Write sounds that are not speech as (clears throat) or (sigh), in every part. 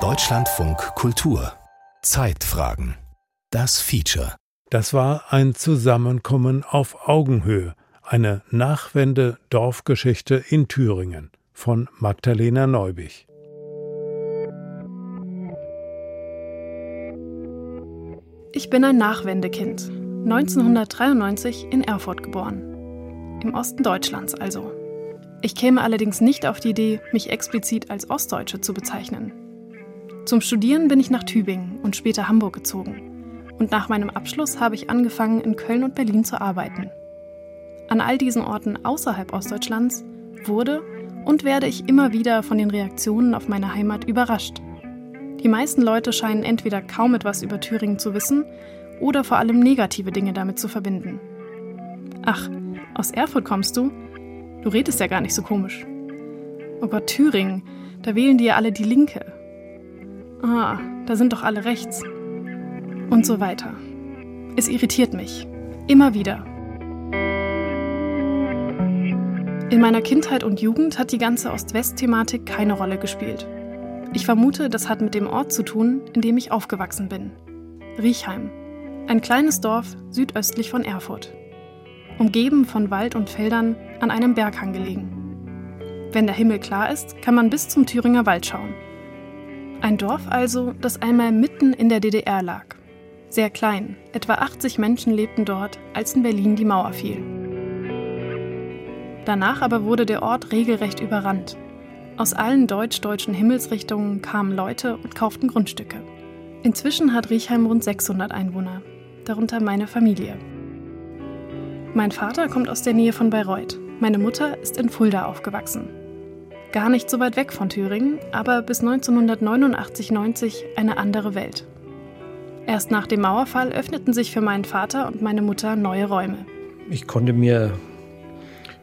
Deutschlandfunk Kultur Zeitfragen Das Feature Das war ein Zusammenkommen auf Augenhöhe, eine Nachwende-Dorfgeschichte in Thüringen von Magdalena Neubich. Ich bin ein Nachwendekind, 1993 in Erfurt geboren. Im Osten Deutschlands also. Ich käme allerdings nicht auf die Idee, mich explizit als Ostdeutsche zu bezeichnen. Zum Studieren bin ich nach Tübingen und später Hamburg gezogen. Und nach meinem Abschluss habe ich angefangen, in Köln und Berlin zu arbeiten. An all diesen Orten außerhalb Ostdeutschlands wurde und werde ich immer wieder von den Reaktionen auf meine Heimat überrascht. Die meisten Leute scheinen entweder kaum etwas über Thüringen zu wissen oder vor allem negative Dinge damit zu verbinden. Ach, aus Erfurt kommst du? Du redest ja gar nicht so komisch. Oh Gott, Thüringen, da wählen die ja alle die Linke. Ah, da sind doch alle rechts. Und so weiter. Es irritiert mich. Immer wieder. In meiner Kindheit und Jugend hat die ganze Ost-West-Thematik keine Rolle gespielt. Ich vermute, das hat mit dem Ort zu tun, in dem ich aufgewachsen bin. Riechheim. Ein kleines Dorf südöstlich von Erfurt. Umgeben von Wald und Feldern an einem Berghang gelegen. Wenn der Himmel klar ist, kann man bis zum Thüringer Wald schauen. Ein Dorf also, das einmal mitten in der DDR lag. Sehr klein, etwa 80 Menschen lebten dort, als in Berlin die Mauer fiel. Danach aber wurde der Ort regelrecht überrannt aus allen deutsch-deutschen Himmelsrichtungen kamen Leute und kauften Grundstücke. Inzwischen hat Riechheim rund 600 Einwohner, darunter meine Familie. Mein Vater kommt aus der Nähe von Bayreuth. Meine Mutter ist in Fulda aufgewachsen. Gar nicht so weit weg von Thüringen, aber bis 1989-90 eine andere Welt. Erst nach dem Mauerfall öffneten sich für meinen Vater und meine Mutter neue Räume. Ich konnte mir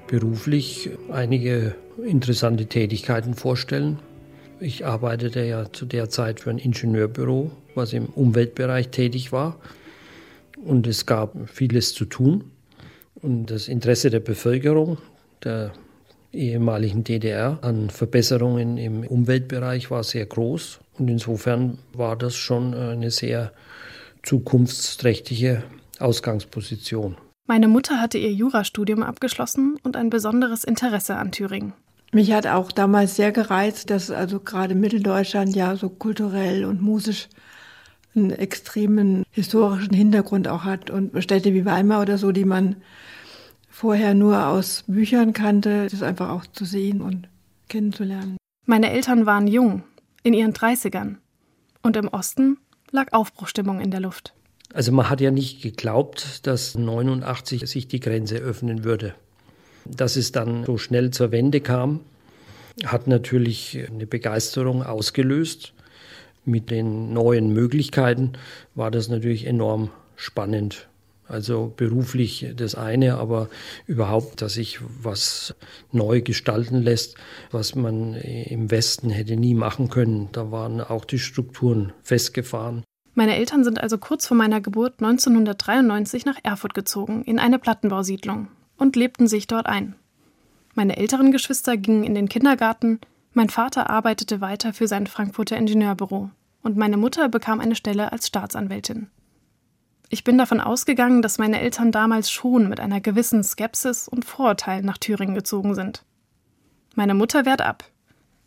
beruflich einige interessante Tätigkeiten vorstellen. Ich arbeitete ja zu der Zeit für ein Ingenieurbüro, was im Umweltbereich tätig war. Und es gab vieles zu tun. Und das Interesse der Bevölkerung, der ehemaligen DDR an Verbesserungen im Umweltbereich war sehr groß. Und insofern war das schon eine sehr zukunftsträchtige Ausgangsposition. Meine Mutter hatte ihr Jurastudium abgeschlossen und ein besonderes Interesse an Thüringen. Mich hat auch damals sehr gereizt, dass also gerade Mitteldeutschland ja so kulturell und musisch einen extremen historischen Hintergrund auch hat und Städte wie Weimar oder so, die man vorher nur aus Büchern kannte, das einfach auch zu sehen und kennenzulernen. Meine Eltern waren jung, in ihren 30ern. Und im Osten lag Aufbruchstimmung in der Luft. Also man hat ja nicht geglaubt, dass 89 sich die Grenze öffnen würde. Dass es dann so schnell zur Wende kam, hat natürlich eine Begeisterung ausgelöst. Mit den neuen Möglichkeiten war das natürlich enorm spannend. Also beruflich das eine, aber überhaupt, dass sich was neu gestalten lässt, was man im Westen hätte nie machen können. Da waren auch die Strukturen festgefahren. Meine Eltern sind also kurz vor meiner Geburt 1993 nach Erfurt gezogen, in eine Plattenbausiedlung und lebten sich dort ein. Meine älteren Geschwister gingen in den Kindergarten, mein Vater arbeitete weiter für sein Frankfurter Ingenieurbüro und meine Mutter bekam eine Stelle als Staatsanwältin. Ich bin davon ausgegangen, dass meine Eltern damals schon mit einer gewissen Skepsis und Vorurteil nach Thüringen gezogen sind. Meine Mutter wehrt ab.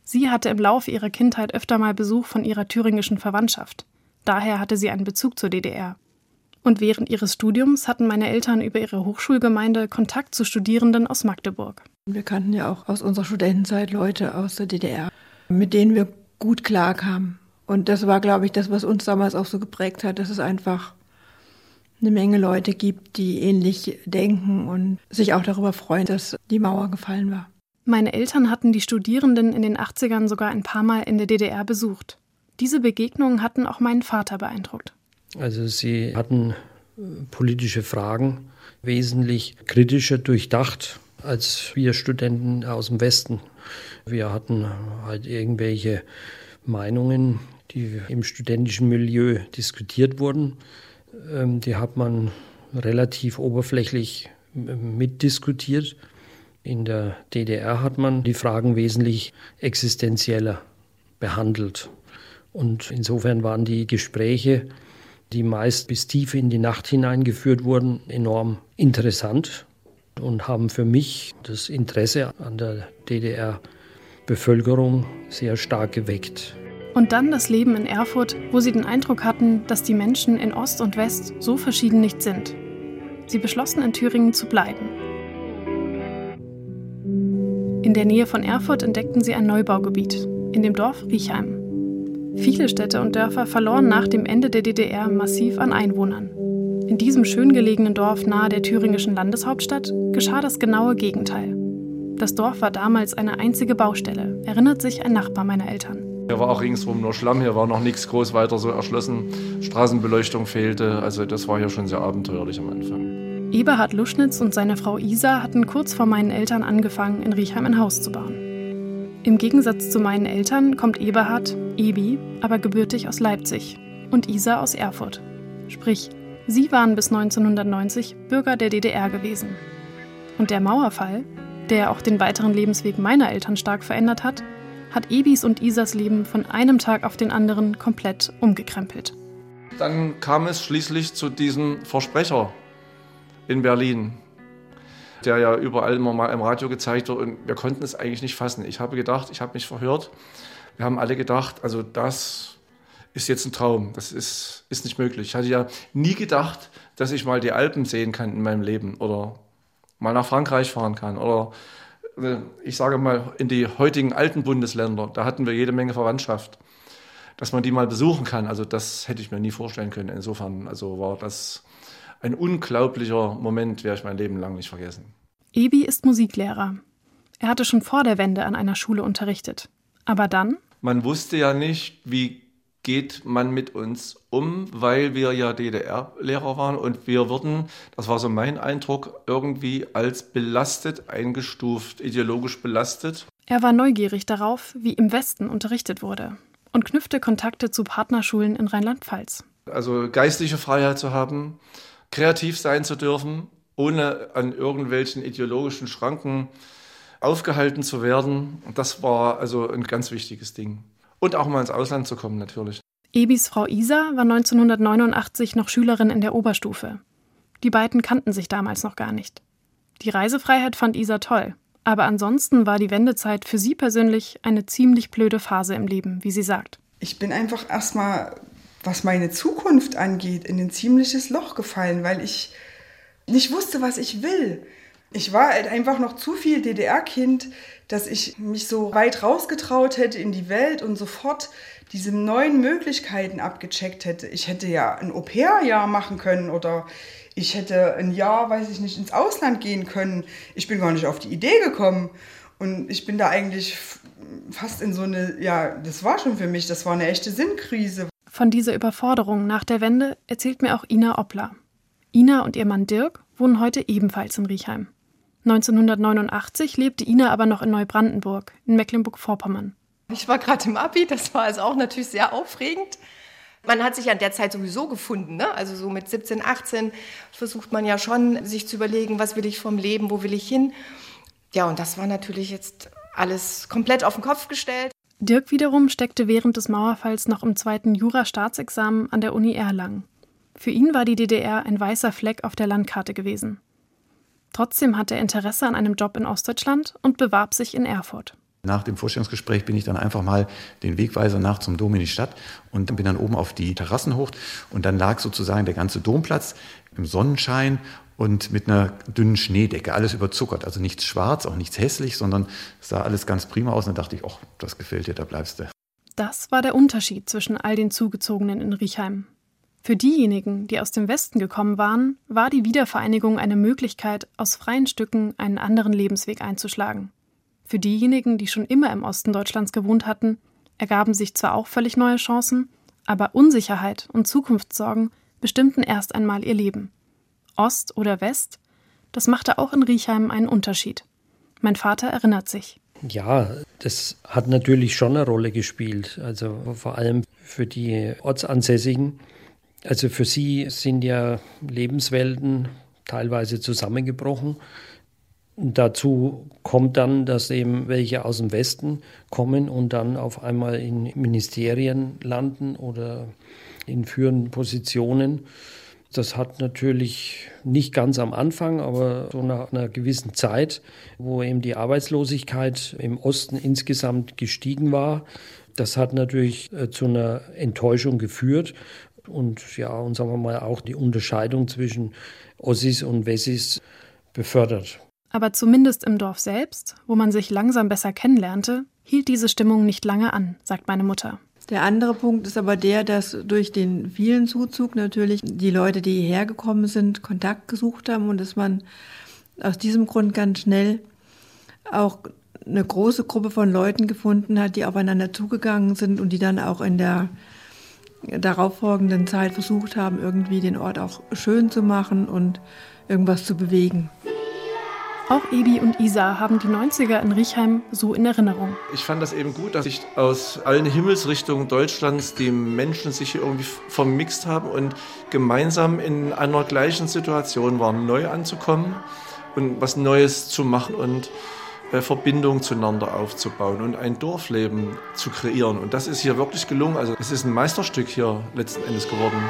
Sie hatte im Laufe ihrer Kindheit öfter mal Besuch von ihrer thüringischen Verwandtschaft. Daher hatte sie einen Bezug zur DDR. Und während ihres Studiums hatten meine Eltern über ihre Hochschulgemeinde Kontakt zu Studierenden aus Magdeburg. Wir kannten ja auch aus unserer Studentenzeit Leute aus der DDR, mit denen wir gut klarkamen. Und das war, glaube ich, das, was uns damals auch so geprägt hat, dass es einfach eine Menge Leute gibt, die ähnlich denken und sich auch darüber freuen, dass die Mauer gefallen war. Meine Eltern hatten die Studierenden in den 80ern sogar ein paar Mal in der DDR besucht. Diese Begegnungen hatten auch meinen Vater beeindruckt. Also sie hatten äh, politische Fragen wesentlich kritischer durchdacht als wir Studenten aus dem Westen. Wir hatten halt irgendwelche Meinungen, die im studentischen Milieu diskutiert wurden. Ähm, die hat man relativ oberflächlich mitdiskutiert. In der DDR hat man die Fragen wesentlich existenzieller behandelt. Und insofern waren die Gespräche, die meist bis tief in die Nacht hineingeführt wurden, enorm interessant und haben für mich das Interesse an der DDR-Bevölkerung sehr stark geweckt. Und dann das Leben in Erfurt, wo sie den Eindruck hatten, dass die Menschen in Ost und West so verschieden nicht sind. Sie beschlossen in Thüringen zu bleiben. In der Nähe von Erfurt entdeckten sie ein Neubaugebiet, in dem Dorf Riechheim. Viele Städte und Dörfer verloren nach dem Ende der DDR massiv an Einwohnern. In diesem schön gelegenen Dorf nahe der thüringischen Landeshauptstadt geschah das genaue Gegenteil. Das Dorf war damals eine einzige Baustelle, erinnert sich ein Nachbar meiner Eltern. Hier war auch ringsherum nur Schlamm, hier war noch nichts groß weiter so erschlossen. Straßenbeleuchtung fehlte, also das war hier schon sehr abenteuerlich am Anfang. Eberhard Luschnitz und seine Frau Isa hatten kurz vor meinen Eltern angefangen, in Riechheim ein Haus zu bauen. Im Gegensatz zu meinen Eltern kommt Eberhard, Ebi, aber gebürtig aus Leipzig und Isa aus Erfurt. Sprich, sie waren bis 1990 Bürger der DDR gewesen. Und der Mauerfall, der auch den weiteren Lebensweg meiner Eltern stark verändert hat, hat Ebis und Isas Leben von einem Tag auf den anderen komplett umgekrempelt. Dann kam es schließlich zu diesem Versprecher in Berlin, der ja überall immer mal im Radio gezeigt wird und wir konnten es eigentlich nicht fassen. Ich habe gedacht, ich habe mich verhört. Wir haben alle gedacht, also das ist jetzt ein Traum, das ist, ist nicht möglich. Ich hatte ja nie gedacht, dass ich mal die Alpen sehen kann in meinem Leben oder mal nach Frankreich fahren kann oder äh, ich sage mal in die heutigen alten Bundesländer. Da hatten wir jede Menge Verwandtschaft. Dass man die mal besuchen kann, also das hätte ich mir nie vorstellen können. Insofern also war das ein unglaublicher Moment, werde ich mein Leben lang nicht vergessen. Ebi ist Musiklehrer. Er hatte schon vor der Wende an einer Schule unterrichtet. Aber dann? Man wusste ja nicht, wie geht man mit uns um, weil wir ja DDR-Lehrer waren und wir wurden, das war so mein Eindruck, irgendwie als belastet eingestuft, ideologisch belastet. Er war neugierig darauf, wie im Westen unterrichtet wurde und knüpfte Kontakte zu Partnerschulen in Rheinland-Pfalz. Also geistliche Freiheit zu haben, kreativ sein zu dürfen, ohne an irgendwelchen ideologischen Schranken aufgehalten zu werden. Das war also ein ganz wichtiges Ding. Und auch mal ins Ausland zu kommen, natürlich. Ebis Frau Isa war 1989 noch Schülerin in der Oberstufe. Die beiden kannten sich damals noch gar nicht. Die Reisefreiheit fand Isa toll, aber ansonsten war die Wendezeit für sie persönlich eine ziemlich blöde Phase im Leben, wie sie sagt. Ich bin einfach erstmal was meine Zukunft angeht, in ein ziemliches Loch gefallen, weil ich nicht wusste, was ich will. Ich war halt einfach noch zu viel DDR-Kind, dass ich mich so weit rausgetraut hätte in die Welt und sofort diese neuen Möglichkeiten abgecheckt hätte. Ich hätte ja ein Au-pair-Jahr machen können oder ich hätte ein Jahr, weiß ich nicht, ins Ausland gehen können. Ich bin gar nicht auf die Idee gekommen. Und ich bin da eigentlich fast in so eine, ja, das war schon für mich, das war eine echte Sinnkrise. Von dieser Überforderung nach der Wende erzählt mir auch Ina Oppler. Ina und ihr Mann Dirk wohnen heute ebenfalls in Riechheim. 1989 lebte Ina aber noch in Neubrandenburg, in Mecklenburg-Vorpommern. Ich war gerade im Abi, das war also auch natürlich sehr aufregend. Man hat sich an der Zeit sowieso gefunden, ne? also so mit 17, 18 versucht man ja schon, sich zu überlegen, was will ich vom Leben, wo will ich hin. Ja, und das war natürlich jetzt alles komplett auf den Kopf gestellt. Dirk wiederum steckte während des Mauerfalls noch im zweiten Jura-Staatsexamen an der Uni Erlangen. Für ihn war die DDR ein weißer Fleck auf der Landkarte gewesen. Trotzdem hatte er Interesse an einem Job in Ostdeutschland und bewarb sich in Erfurt. Nach dem Vorstellungsgespräch bin ich dann einfach mal den Wegweiser nach zum Dom in die Stadt und bin dann oben auf die Terrassen hoch und dann lag sozusagen der ganze Domplatz im Sonnenschein und mit einer dünnen Schneedecke, alles überzuckert. Also nichts schwarz, auch nichts hässlich, sondern sah alles ganz prima aus. Und dann dachte ich, ach, das gefällt dir, da bleibst du. Das war der Unterschied zwischen all den Zugezogenen in Riechheim. Für diejenigen, die aus dem Westen gekommen waren, war die Wiedervereinigung eine Möglichkeit, aus freien Stücken einen anderen Lebensweg einzuschlagen. Für diejenigen, die schon immer im Osten Deutschlands gewohnt hatten, ergaben sich zwar auch völlig neue Chancen, aber Unsicherheit und Zukunftssorgen bestimmten erst einmal ihr Leben. Ost oder West, das machte auch in Riechheim einen Unterschied. Mein Vater erinnert sich. Ja, das hat natürlich schon eine Rolle gespielt. Also vor allem für die Ortsansässigen. Also für sie sind ja Lebenswelten teilweise zusammengebrochen. Dazu kommt dann, dass eben welche aus dem Westen kommen und dann auf einmal in Ministerien landen oder in führenden Positionen. Das hat natürlich nicht ganz am Anfang, aber so nach einer gewissen Zeit, wo eben die Arbeitslosigkeit im Osten insgesamt gestiegen war, das hat natürlich äh, zu einer Enttäuschung geführt und ja, und sagen wir mal auch die Unterscheidung zwischen Ossis und Wessis befördert. Aber zumindest im Dorf selbst, wo man sich langsam besser kennenlernte, hielt diese Stimmung nicht lange an, sagt meine Mutter. Der andere Punkt ist aber der, dass durch den vielen Zuzug natürlich die Leute, die hierher gekommen sind, Kontakt gesucht haben und dass man aus diesem Grund ganz schnell auch eine große Gruppe von Leuten gefunden hat, die aufeinander zugegangen sind und die dann auch in der darauffolgenden Zeit versucht haben, irgendwie den Ort auch schön zu machen und irgendwas zu bewegen. Auch Ebi und Isa haben die 90er in Riechheim so in Erinnerung. Ich fand das eben gut, dass sich aus allen Himmelsrichtungen Deutschlands die Menschen sich hier irgendwie vermixt haben und gemeinsam in einer gleichen Situation waren, neu anzukommen und was Neues zu machen und Verbindung zueinander aufzubauen und ein Dorfleben zu kreieren. Und das ist hier wirklich gelungen. Also es ist ein Meisterstück hier letzten Endes geworden.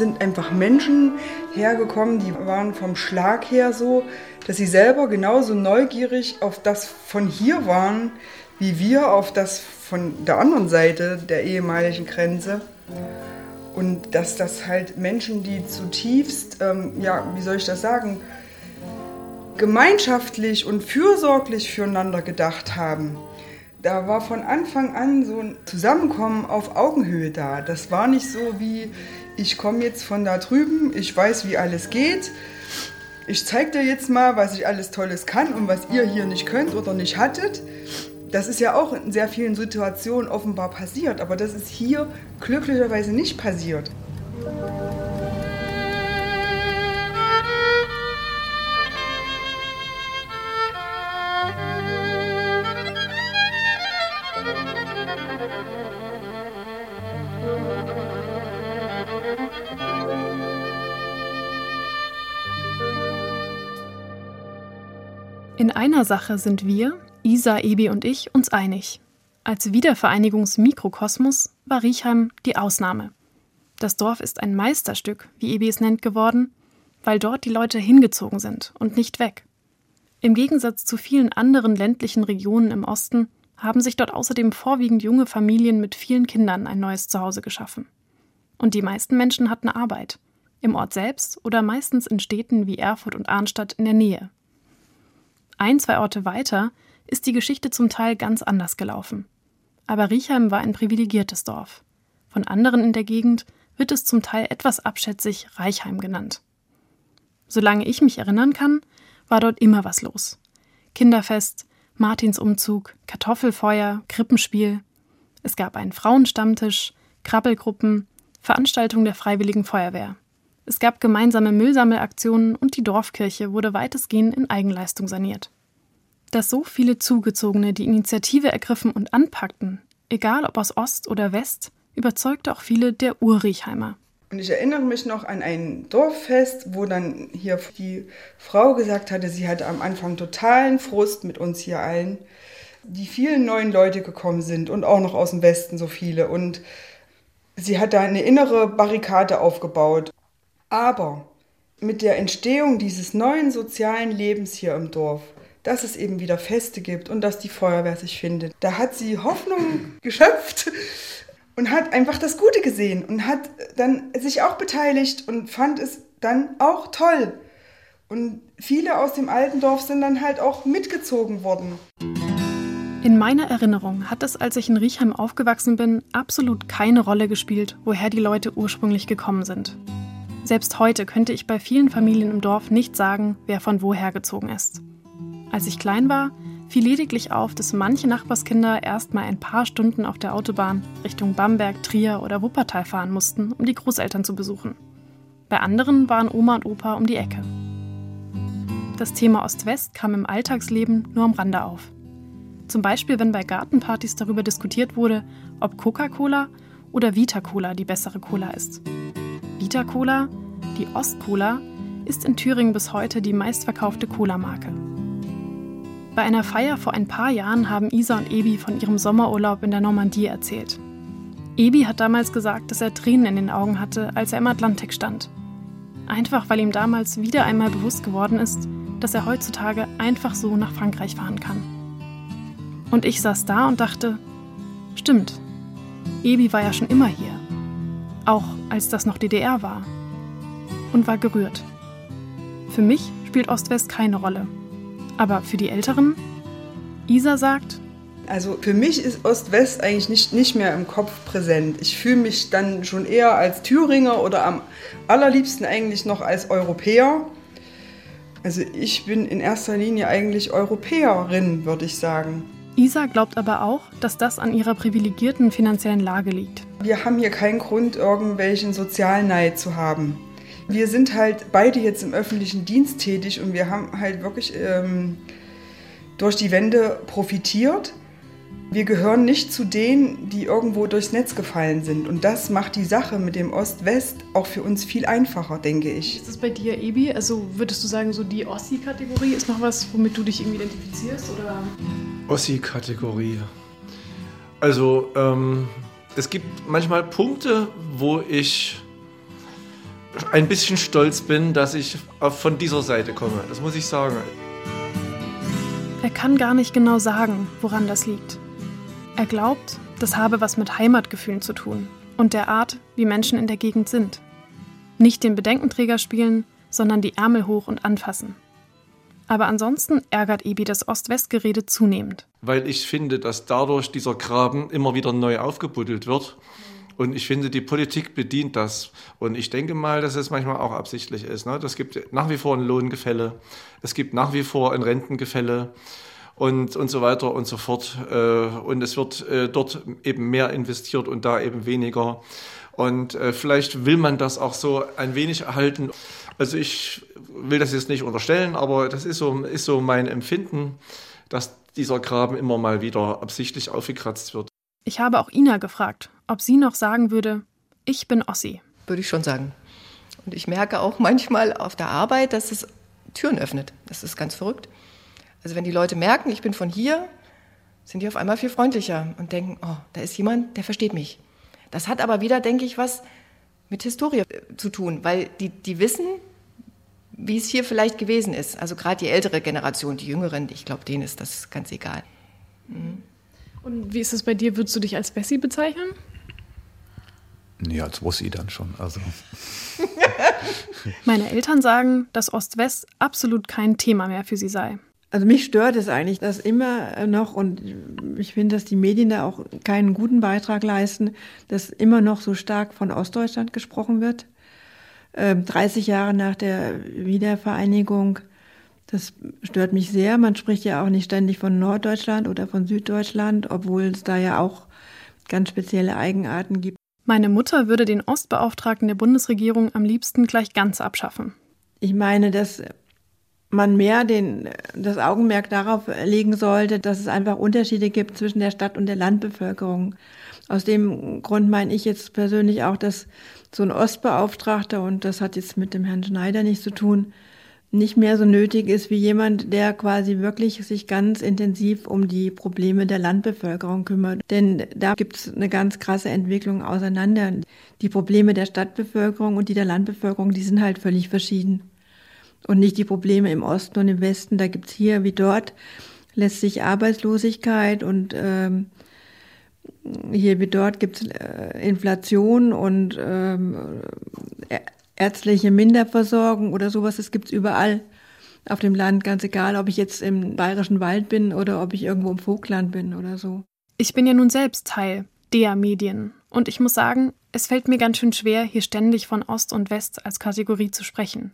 sind einfach Menschen hergekommen, die waren vom Schlag her so, dass sie selber genauso neugierig auf das von hier waren, wie wir auf das von der anderen Seite der ehemaligen Grenze. Und dass das halt Menschen, die zutiefst, ähm, ja, wie soll ich das sagen, gemeinschaftlich und fürsorglich füreinander gedacht haben. Da war von Anfang an so ein Zusammenkommen auf Augenhöhe da. Das war nicht so wie, ich komme jetzt von da drüben, ich weiß, wie alles geht. Ich zeige dir jetzt mal, was ich alles Tolles kann und was ihr hier nicht könnt oder nicht hattet. Das ist ja auch in sehr vielen Situationen offenbar passiert, aber das ist hier glücklicherweise nicht passiert. In einer Sache sind wir, Isa, Ebi und ich, uns einig. Als Wiedervereinigungsmikrokosmos war Riechheim die Ausnahme. Das Dorf ist ein Meisterstück, wie Ebi es nennt, geworden, weil dort die Leute hingezogen sind und nicht weg. Im Gegensatz zu vielen anderen ländlichen Regionen im Osten haben sich dort außerdem vorwiegend junge Familien mit vielen Kindern ein neues Zuhause geschaffen. Und die meisten Menschen hatten Arbeit, im Ort selbst oder meistens in Städten wie Erfurt und Arnstadt in der Nähe. Ein, zwei Orte weiter ist die Geschichte zum Teil ganz anders gelaufen. Aber Riechheim war ein privilegiertes Dorf. Von anderen in der Gegend wird es zum Teil etwas abschätzig Reichheim genannt. Solange ich mich erinnern kann, war dort immer was los. Kinderfest, Martinsumzug, Kartoffelfeuer, Krippenspiel. Es gab einen Frauenstammtisch, Krabbelgruppen, Veranstaltungen der Freiwilligen Feuerwehr. Es gab gemeinsame Müllsammelaktionen und die Dorfkirche wurde weitestgehend in Eigenleistung saniert. Dass so viele Zugezogene die Initiative ergriffen und anpackten, egal ob aus Ost oder West, überzeugte auch viele der Urriechheimer. Und ich erinnere mich noch an ein Dorffest, wo dann hier die Frau gesagt hatte, sie hatte am Anfang totalen Frust mit uns hier allen, die vielen neuen Leute gekommen sind und auch noch aus dem Westen so viele. Und sie hat da eine innere Barrikade aufgebaut. Aber mit der Entstehung dieses neuen sozialen Lebens hier im Dorf, dass es eben wieder Feste gibt und dass die Feuerwehr sich findet, da hat sie Hoffnung (laughs) geschöpft und hat einfach das Gute gesehen und hat dann sich auch beteiligt und fand es dann auch toll. Und viele aus dem alten Dorf sind dann halt auch mitgezogen worden. In meiner Erinnerung hat es, als ich in Riechheim aufgewachsen bin, absolut keine Rolle gespielt, woher die Leute ursprünglich gekommen sind. Selbst heute könnte ich bei vielen Familien im Dorf nicht sagen, wer von woher gezogen ist. Als ich klein war, fiel lediglich auf, dass manche Nachbarskinder erst mal ein paar Stunden auf der Autobahn Richtung Bamberg, Trier oder Wuppertal fahren mussten, um die Großeltern zu besuchen. Bei anderen waren Oma und Opa um die Ecke. Das Thema Ost-West kam im Alltagsleben nur am Rande auf. Zum Beispiel, wenn bei Gartenpartys darüber diskutiert wurde, ob Coca-Cola oder Vita Cola die bessere Cola ist. Vita Cola, die Ostcola, ist in Thüringen bis heute die meistverkaufte Cola-Marke. Bei einer Feier vor ein paar Jahren haben Isa und Ebi von ihrem Sommerurlaub in der Normandie erzählt. Ebi hat damals gesagt, dass er Tränen in den Augen hatte, als er im Atlantik stand. Einfach weil ihm damals wieder einmal bewusst geworden ist, dass er heutzutage einfach so nach Frankreich fahren kann. Und ich saß da und dachte, stimmt, Ebi war ja schon immer hier. Auch als das noch DDR war. Und war gerührt. Für mich spielt Ost-West keine Rolle. Aber für die Älteren? Isa sagt, also für mich ist Ost-West eigentlich nicht, nicht mehr im Kopf präsent. Ich fühle mich dann schon eher als Thüringer oder am allerliebsten eigentlich noch als Europäer. Also ich bin in erster Linie eigentlich Europäerin, würde ich sagen. Isa glaubt aber auch, dass das an ihrer privilegierten finanziellen Lage liegt. Wir haben hier keinen Grund, irgendwelchen Sozialneid zu haben. Wir sind halt beide jetzt im öffentlichen Dienst tätig und wir haben halt wirklich ähm, durch die Wende profitiert. Wir gehören nicht zu denen, die irgendwo durchs Netz gefallen sind. Und das macht die Sache mit dem Ost-West auch für uns viel einfacher, denke ich. Ist das bei dir, Ebi? Also würdest du sagen, so die Ossi-Kategorie ist noch was, womit du dich irgendwie identifizierst? Ossi-Kategorie. Also, ähm, es gibt manchmal Punkte, wo ich ein bisschen stolz bin, dass ich von dieser Seite komme. Das muss ich sagen. Er kann gar nicht genau sagen, woran das liegt. Er glaubt, das habe was mit Heimatgefühlen zu tun und der Art, wie Menschen in der Gegend sind. Nicht den Bedenkenträger spielen, sondern die Ärmel hoch und anfassen. Aber ansonsten ärgert Ebi das Ost-West-Gerede zunehmend. Weil ich finde, dass dadurch dieser Graben immer wieder neu aufgebuddelt wird und ich finde, die Politik bedient das. Und ich denke mal, dass es manchmal auch absichtlich ist. Ne? Das gibt nach wie vor ein Lohngefälle. Es gibt nach wie vor ein Rentengefälle und, und so weiter und so fort. Äh, und es wird äh, dort eben mehr investiert und da eben weniger. Und äh, vielleicht will man das auch so ein wenig erhalten. Also ich will das jetzt nicht unterstellen, aber das ist so, ist so mein Empfinden, dass dieser Graben immer mal wieder absichtlich aufgekratzt wird. Ich habe auch Ina gefragt, ob sie noch sagen würde, ich bin Ossi. Würde ich schon sagen. Und ich merke auch manchmal auf der Arbeit, dass es Türen öffnet. Das ist ganz verrückt. Also wenn die Leute merken, ich bin von hier, sind die auf einmal viel freundlicher und denken, oh, da ist jemand, der versteht mich. Das hat aber wieder, denke ich, was mit Historie äh, zu tun, weil die, die wissen, wie es hier vielleicht gewesen ist. Also gerade die ältere Generation, die jüngeren, ich glaube, denen ist das ganz egal. Mhm. Und wie ist es bei dir? Würdest du dich als Bessie bezeichnen? Nee, als Wossi dann schon. Also. (laughs) Meine Eltern sagen, dass Ost-West absolut kein Thema mehr für sie sei. Also mich stört es eigentlich, dass immer noch, und ich finde, dass die Medien da auch keinen guten Beitrag leisten, dass immer noch so stark von Ostdeutschland gesprochen wird. 30 ähm, Jahre nach der Wiedervereinigung das stört mich sehr. Man spricht ja auch nicht ständig von Norddeutschland oder von Süddeutschland, obwohl es da ja auch ganz spezielle Eigenarten gibt. Meine Mutter würde den Ostbeauftragten der Bundesregierung am liebsten gleich ganz abschaffen. Ich meine, dass man mehr den, das Augenmerk darauf legen sollte, dass es einfach Unterschiede gibt zwischen der Stadt und der Landbevölkerung. Aus dem Grund meine ich jetzt persönlich auch, dass so ein Ostbeauftragter, und das hat jetzt mit dem Herrn Schneider nichts zu tun, nicht mehr so nötig ist wie jemand, der quasi wirklich sich ganz intensiv um die Probleme der Landbevölkerung kümmert. Denn da gibt es eine ganz krasse Entwicklung auseinander. Die Probleme der Stadtbevölkerung und die der Landbevölkerung, die sind halt völlig verschieden. Und nicht die Probleme im Osten und im Westen. Da gibt es hier wie dort, lässt sich Arbeitslosigkeit und ähm, hier wie dort gibt es äh, Inflation und ähm, ärztliche Minderversorgung oder sowas, das gibt's überall auf dem Land, ganz egal, ob ich jetzt im bayerischen Wald bin oder ob ich irgendwo im Vogtland bin oder so. Ich bin ja nun selbst Teil der Medien und ich muss sagen, es fällt mir ganz schön schwer, hier ständig von Ost und West als Kategorie zu sprechen,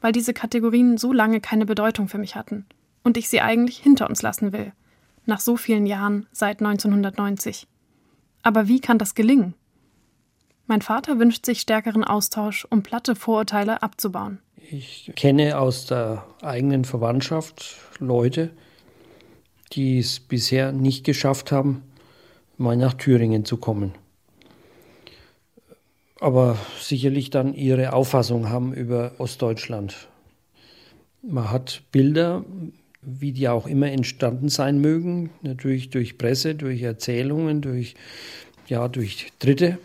weil diese Kategorien so lange keine Bedeutung für mich hatten und ich sie eigentlich hinter uns lassen will, nach so vielen Jahren seit 1990. Aber wie kann das gelingen? Mein Vater wünscht sich stärkeren Austausch, um platte Vorurteile abzubauen. Ich kenne aus der eigenen Verwandtschaft Leute, die es bisher nicht geschafft haben, mal nach Thüringen zu kommen. aber sicherlich dann ihre Auffassung haben über Ostdeutschland. Man hat Bilder, wie die auch immer entstanden sein mögen, natürlich durch Presse, durch Erzählungen, durch, ja, durch Dritte,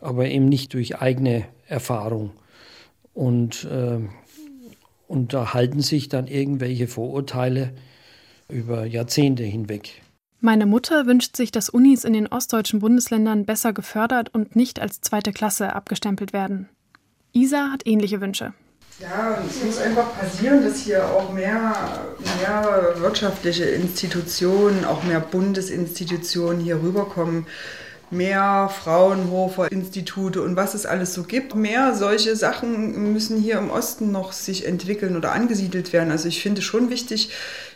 aber eben nicht durch eigene Erfahrung. Und, äh, und da halten sich dann irgendwelche Vorurteile über Jahrzehnte hinweg. Meine Mutter wünscht sich, dass Unis in den ostdeutschen Bundesländern besser gefördert und nicht als zweite Klasse abgestempelt werden. Isa hat ähnliche Wünsche. Ja, es muss einfach passieren, dass hier auch mehr, mehr wirtschaftliche Institutionen, auch mehr Bundesinstitutionen hier rüberkommen. Mehr Fraunhofer-Institute und was es alles so gibt. Mehr solche Sachen müssen hier im Osten noch sich entwickeln oder angesiedelt werden. Also ich finde schon wichtig,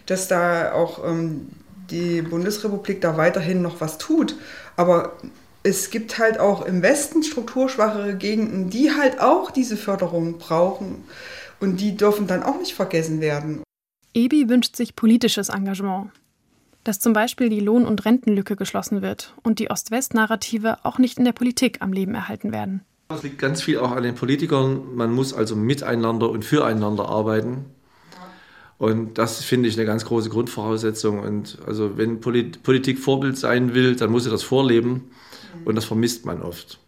dass da auch ähm, die Bundesrepublik da weiterhin noch was tut. Aber es gibt halt auch im Westen strukturschwachere Gegenden, die halt auch diese Förderung brauchen. Und die dürfen dann auch nicht vergessen werden. Ebi wünscht sich politisches Engagement. Dass zum Beispiel die Lohn- und Rentenlücke geschlossen wird und die Ost-West-Narrative auch nicht in der Politik am Leben erhalten werden. Es liegt ganz viel auch an den Politikern. Man muss also miteinander und füreinander arbeiten. Und das finde ich eine ganz große Grundvoraussetzung. Und also wenn Politik Vorbild sein will, dann muss sie das vorleben. Und das vermisst man oft.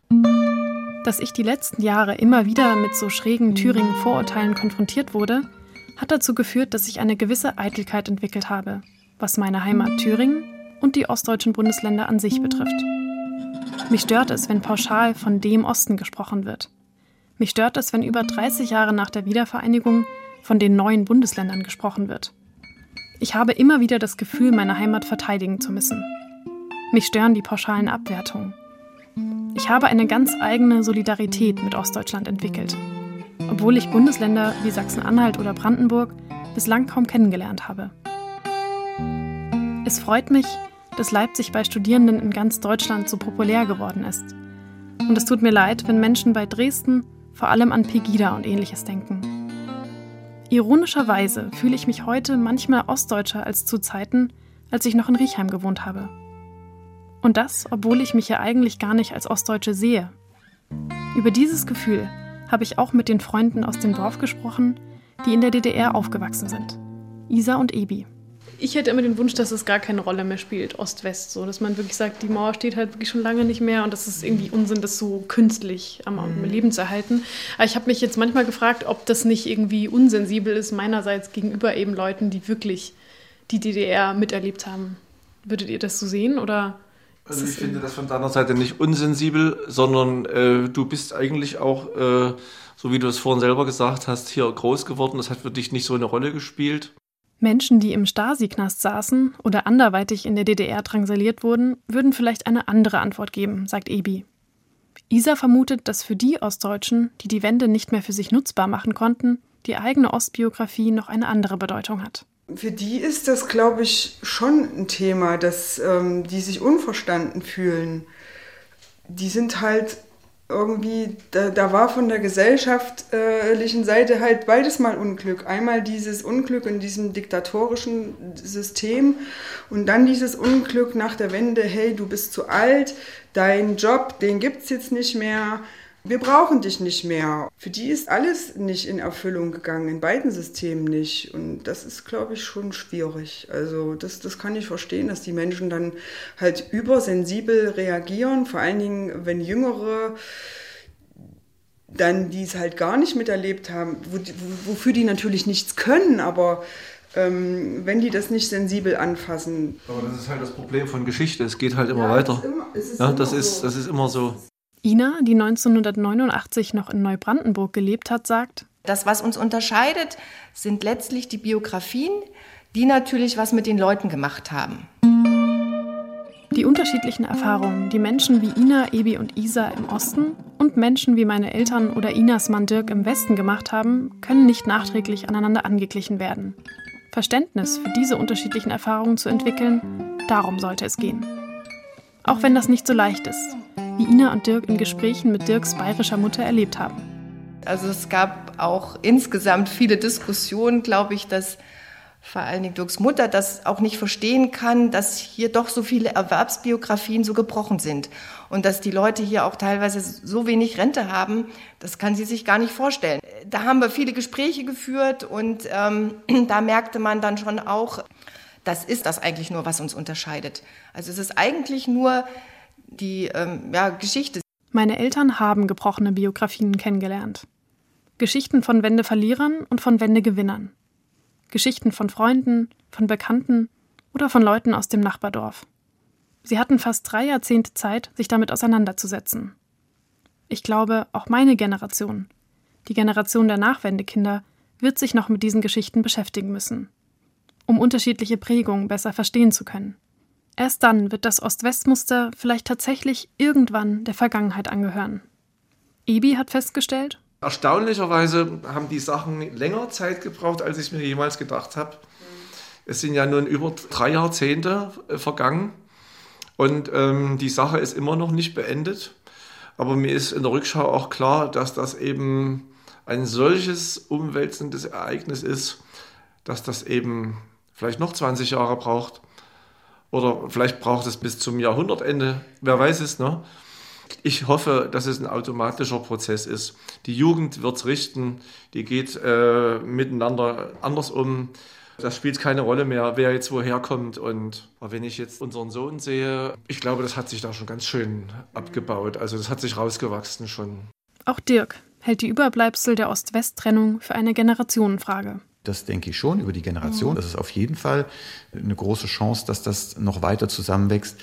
Dass ich die letzten Jahre immer wieder mit so schrägen Thüringen-Vorurteilen konfrontiert wurde, hat dazu geführt, dass ich eine gewisse Eitelkeit entwickelt habe, was meine Heimat Thüringen und die ostdeutschen Bundesländer an sich betrifft. Mich stört es, wenn pauschal von dem Osten gesprochen wird. Mich stört es, wenn über 30 Jahre nach der Wiedervereinigung von den neuen Bundesländern gesprochen wird. Ich habe immer wieder das Gefühl, meine Heimat verteidigen zu müssen. Mich stören die pauschalen Abwertungen. Ich habe eine ganz eigene Solidarität mit Ostdeutschland entwickelt, obwohl ich Bundesländer wie Sachsen-Anhalt oder Brandenburg bislang kaum kennengelernt habe. Es freut mich, dass Leipzig bei Studierenden in ganz Deutschland so populär geworden ist. Und es tut mir leid, wenn Menschen bei Dresden vor allem an Pegida und ähnliches denken. Ironischerweise fühle ich mich heute manchmal ostdeutscher als zu Zeiten, als ich noch in Riechheim gewohnt habe. Und das, obwohl ich mich ja eigentlich gar nicht als Ostdeutsche sehe. Über dieses Gefühl habe ich auch mit den Freunden aus dem Dorf gesprochen, die in der DDR aufgewachsen sind. Isa und Ebi ich hätte immer den Wunsch, dass es gar keine Rolle mehr spielt, Ost-West, so dass man wirklich sagt, die Mauer steht halt wirklich schon lange nicht mehr und das ist irgendwie Unsinn, das so künstlich am, mhm. Leben zu erhalten. Aber ich habe mich jetzt manchmal gefragt, ob das nicht irgendwie unsensibel ist meinerseits gegenüber eben Leuten, die wirklich die DDR miterlebt haben. Würdet ihr das so sehen oder? Also ich finde das von deiner Seite nicht unsensibel, sondern äh, du bist eigentlich auch, äh, so wie du es vorhin selber gesagt hast, hier groß geworden. Das hat für dich nicht so eine Rolle gespielt. Menschen, die im Stasi-Knast saßen oder anderweitig in der DDR drangsaliert wurden, würden vielleicht eine andere Antwort geben, sagt Ebi. Isa vermutet, dass für die Ostdeutschen, die die Wende nicht mehr für sich nutzbar machen konnten, die eigene Ostbiografie noch eine andere Bedeutung hat. Für die ist das, glaube ich, schon ein Thema, dass ähm, die sich unverstanden fühlen. Die sind halt irgendwie, da, da war von der gesellschaftlichen Seite halt beides mal Unglück. Einmal dieses Unglück in diesem diktatorischen System und dann dieses Unglück nach der Wende, hey, du bist zu alt, dein Job, den gibt es jetzt nicht mehr, wir brauchen dich nicht mehr. Für die ist alles nicht in Erfüllung gegangen, in beiden Systemen nicht. Und das ist, glaube ich, schon schwierig. Also das, das kann ich verstehen, dass die Menschen dann halt übersensibel reagieren, vor allen Dingen, wenn Jüngere dann die es halt gar nicht miterlebt haben, wo, wofür die natürlich nichts können, aber ähm, wenn die das nicht sensibel anfassen. Aber das ist halt das Problem von Geschichte, es geht halt immer ja, weiter. Immer, ja, das, ist, das ist immer so. Ina, die 1989 noch in Neubrandenburg gelebt hat, sagt, das, was uns unterscheidet, sind letztlich die Biografien, die natürlich was mit den Leuten gemacht haben. Die unterschiedlichen Erfahrungen, die Menschen wie Ina, Ebi und Isa im Osten und Menschen wie meine Eltern oder Inas Mann Dirk im Westen gemacht haben, können nicht nachträglich aneinander angeglichen werden. Verständnis für diese unterschiedlichen Erfahrungen zu entwickeln, darum sollte es gehen. Auch wenn das nicht so leicht ist wie Ina und Dirk in Gesprächen mit Dirks bayerischer Mutter erlebt haben. Also es gab auch insgesamt viele Diskussionen, glaube ich, dass vor allen Dingen Dirks Mutter, das auch nicht verstehen kann, dass hier doch so viele Erwerbsbiografien so gebrochen sind. Und dass die Leute hier auch teilweise so wenig Rente haben, das kann sie sich gar nicht vorstellen. Da haben wir viele Gespräche geführt und ähm, (clears throat) da merkte man dann schon auch, das ist das eigentlich nur, was uns unterscheidet. Also es ist eigentlich nur die ähm, ja, Geschichte. Meine Eltern haben gebrochene Biografien kennengelernt. Geschichten von Wendeverlierern und von Wendegewinnern. Geschichten von Freunden, von Bekannten oder von Leuten aus dem Nachbardorf. Sie hatten fast drei Jahrzehnte Zeit, sich damit auseinanderzusetzen. Ich glaube, auch meine Generation, die Generation der Nachwendekinder, wird sich noch mit diesen Geschichten beschäftigen müssen, um unterschiedliche Prägungen besser verstehen zu können. Erst dann wird das Ost-West-Muster vielleicht tatsächlich irgendwann der Vergangenheit angehören. Ebi hat festgestellt, Erstaunlicherweise haben die Sachen länger Zeit gebraucht, als ich mir jemals gedacht habe. Es sind ja nun über drei Jahrzehnte äh, vergangen und ähm, die Sache ist immer noch nicht beendet. Aber mir ist in der Rückschau auch klar, dass das eben ein solches umwälzendes Ereignis ist, dass das eben vielleicht noch 20 Jahre braucht. Oder vielleicht braucht es bis zum Jahrhundertende, wer weiß es, ne? Ich hoffe, dass es ein automatischer Prozess ist. Die Jugend wird es richten, die geht äh, miteinander anders um. Das spielt keine Rolle mehr, wer jetzt woher kommt. Und wenn ich jetzt unseren Sohn sehe, ich glaube, das hat sich da schon ganz schön abgebaut. Also das hat sich rausgewachsen schon. Auch Dirk hält die Überbleibsel der Ost-West-Trennung für eine Generationenfrage. Das denke ich schon über die Generation. Mhm. Das ist auf jeden Fall eine große Chance, dass das noch weiter zusammenwächst.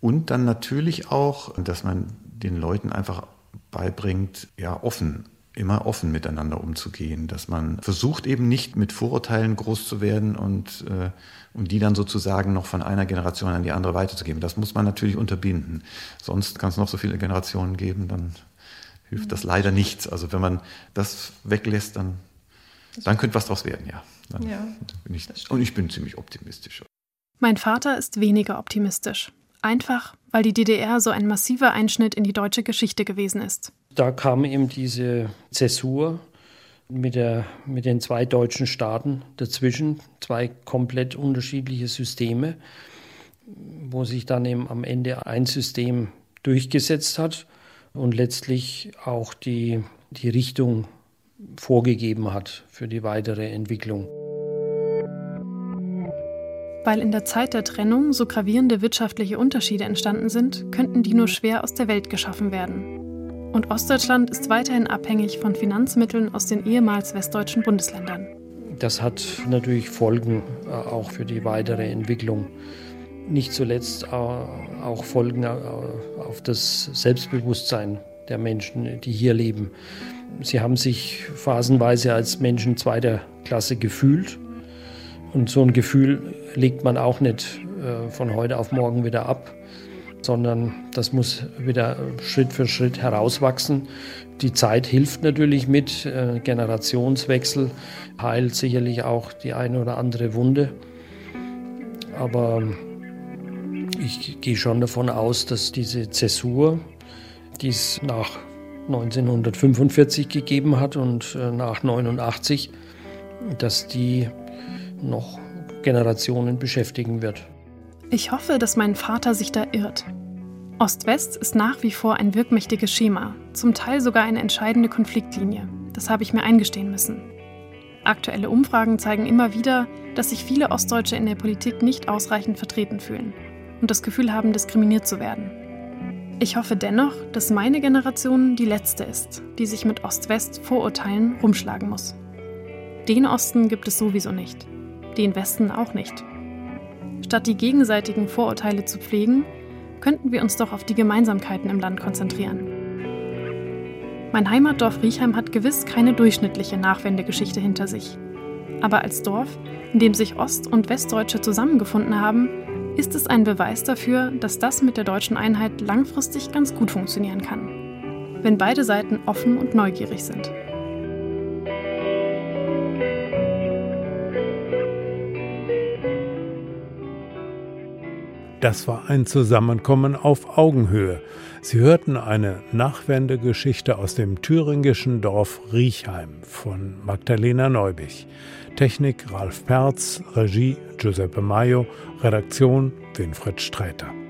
Und dann natürlich auch, dass man den Leuten einfach beibringt, ja, offen, immer offen miteinander umzugehen, dass man versucht eben nicht mit Vorurteilen groß zu werden und, äh, und die dann sozusagen noch von einer Generation an die andere weiterzugeben. Das muss man natürlich unterbinden. Sonst kann es noch so viele Generationen geben, dann hilft das leider nichts. Also wenn man das weglässt, dann, dann könnte was draus werden, ja. ja ich, und ich bin ziemlich optimistisch. Mein Vater ist weniger optimistisch. Einfach, weil die DDR so ein massiver Einschnitt in die deutsche Geschichte gewesen ist. Da kam eben diese Zäsur mit, der, mit den zwei deutschen Staaten dazwischen, zwei komplett unterschiedliche Systeme, wo sich dann eben am Ende ein System durchgesetzt hat und letztlich auch die, die Richtung vorgegeben hat für die weitere Entwicklung. Weil in der Zeit der Trennung so gravierende wirtschaftliche Unterschiede entstanden sind, könnten die nur schwer aus der Welt geschaffen werden. Und Ostdeutschland ist weiterhin abhängig von Finanzmitteln aus den ehemals westdeutschen Bundesländern. Das hat natürlich Folgen äh, auch für die weitere Entwicklung. Nicht zuletzt äh, auch Folgen äh, auf das Selbstbewusstsein der Menschen, die hier leben. Sie haben sich phasenweise als Menschen zweiter Klasse gefühlt und so ein Gefühl legt man auch nicht äh, von heute auf morgen wieder ab, sondern das muss wieder Schritt für Schritt herauswachsen. Die Zeit hilft natürlich mit, äh, Generationswechsel heilt sicherlich auch die eine oder andere Wunde. Aber ich gehe schon davon aus, dass diese Zäsur, die es nach 1945 gegeben hat und äh, nach 89, dass die noch Generationen beschäftigen wird. Ich hoffe, dass mein Vater sich da irrt. Ost-West ist nach wie vor ein wirkmächtiges Schema, zum Teil sogar eine entscheidende Konfliktlinie. Das habe ich mir eingestehen müssen. Aktuelle Umfragen zeigen immer wieder, dass sich viele Ostdeutsche in der Politik nicht ausreichend vertreten fühlen und das Gefühl haben, diskriminiert zu werden. Ich hoffe dennoch, dass meine Generation die letzte ist, die sich mit Ost-West-Vorurteilen rumschlagen muss. Den Osten gibt es sowieso nicht den Westen auch nicht. Statt die gegenseitigen Vorurteile zu pflegen, könnten wir uns doch auf die Gemeinsamkeiten im Land konzentrieren. Mein Heimatdorf Riechheim hat gewiss keine durchschnittliche Nachwendegeschichte hinter sich. Aber als Dorf, in dem sich Ost- und Westdeutsche zusammengefunden haben, ist es ein Beweis dafür, dass das mit der deutschen Einheit langfristig ganz gut funktionieren kann. Wenn beide Seiten offen und neugierig sind. Das war ein Zusammenkommen auf Augenhöhe. Sie hörten eine Nachwendegeschichte aus dem thüringischen Dorf Riechheim von Magdalena Neubich. Technik Ralf Perz, Regie Giuseppe Maio, Redaktion Winfried Sträter.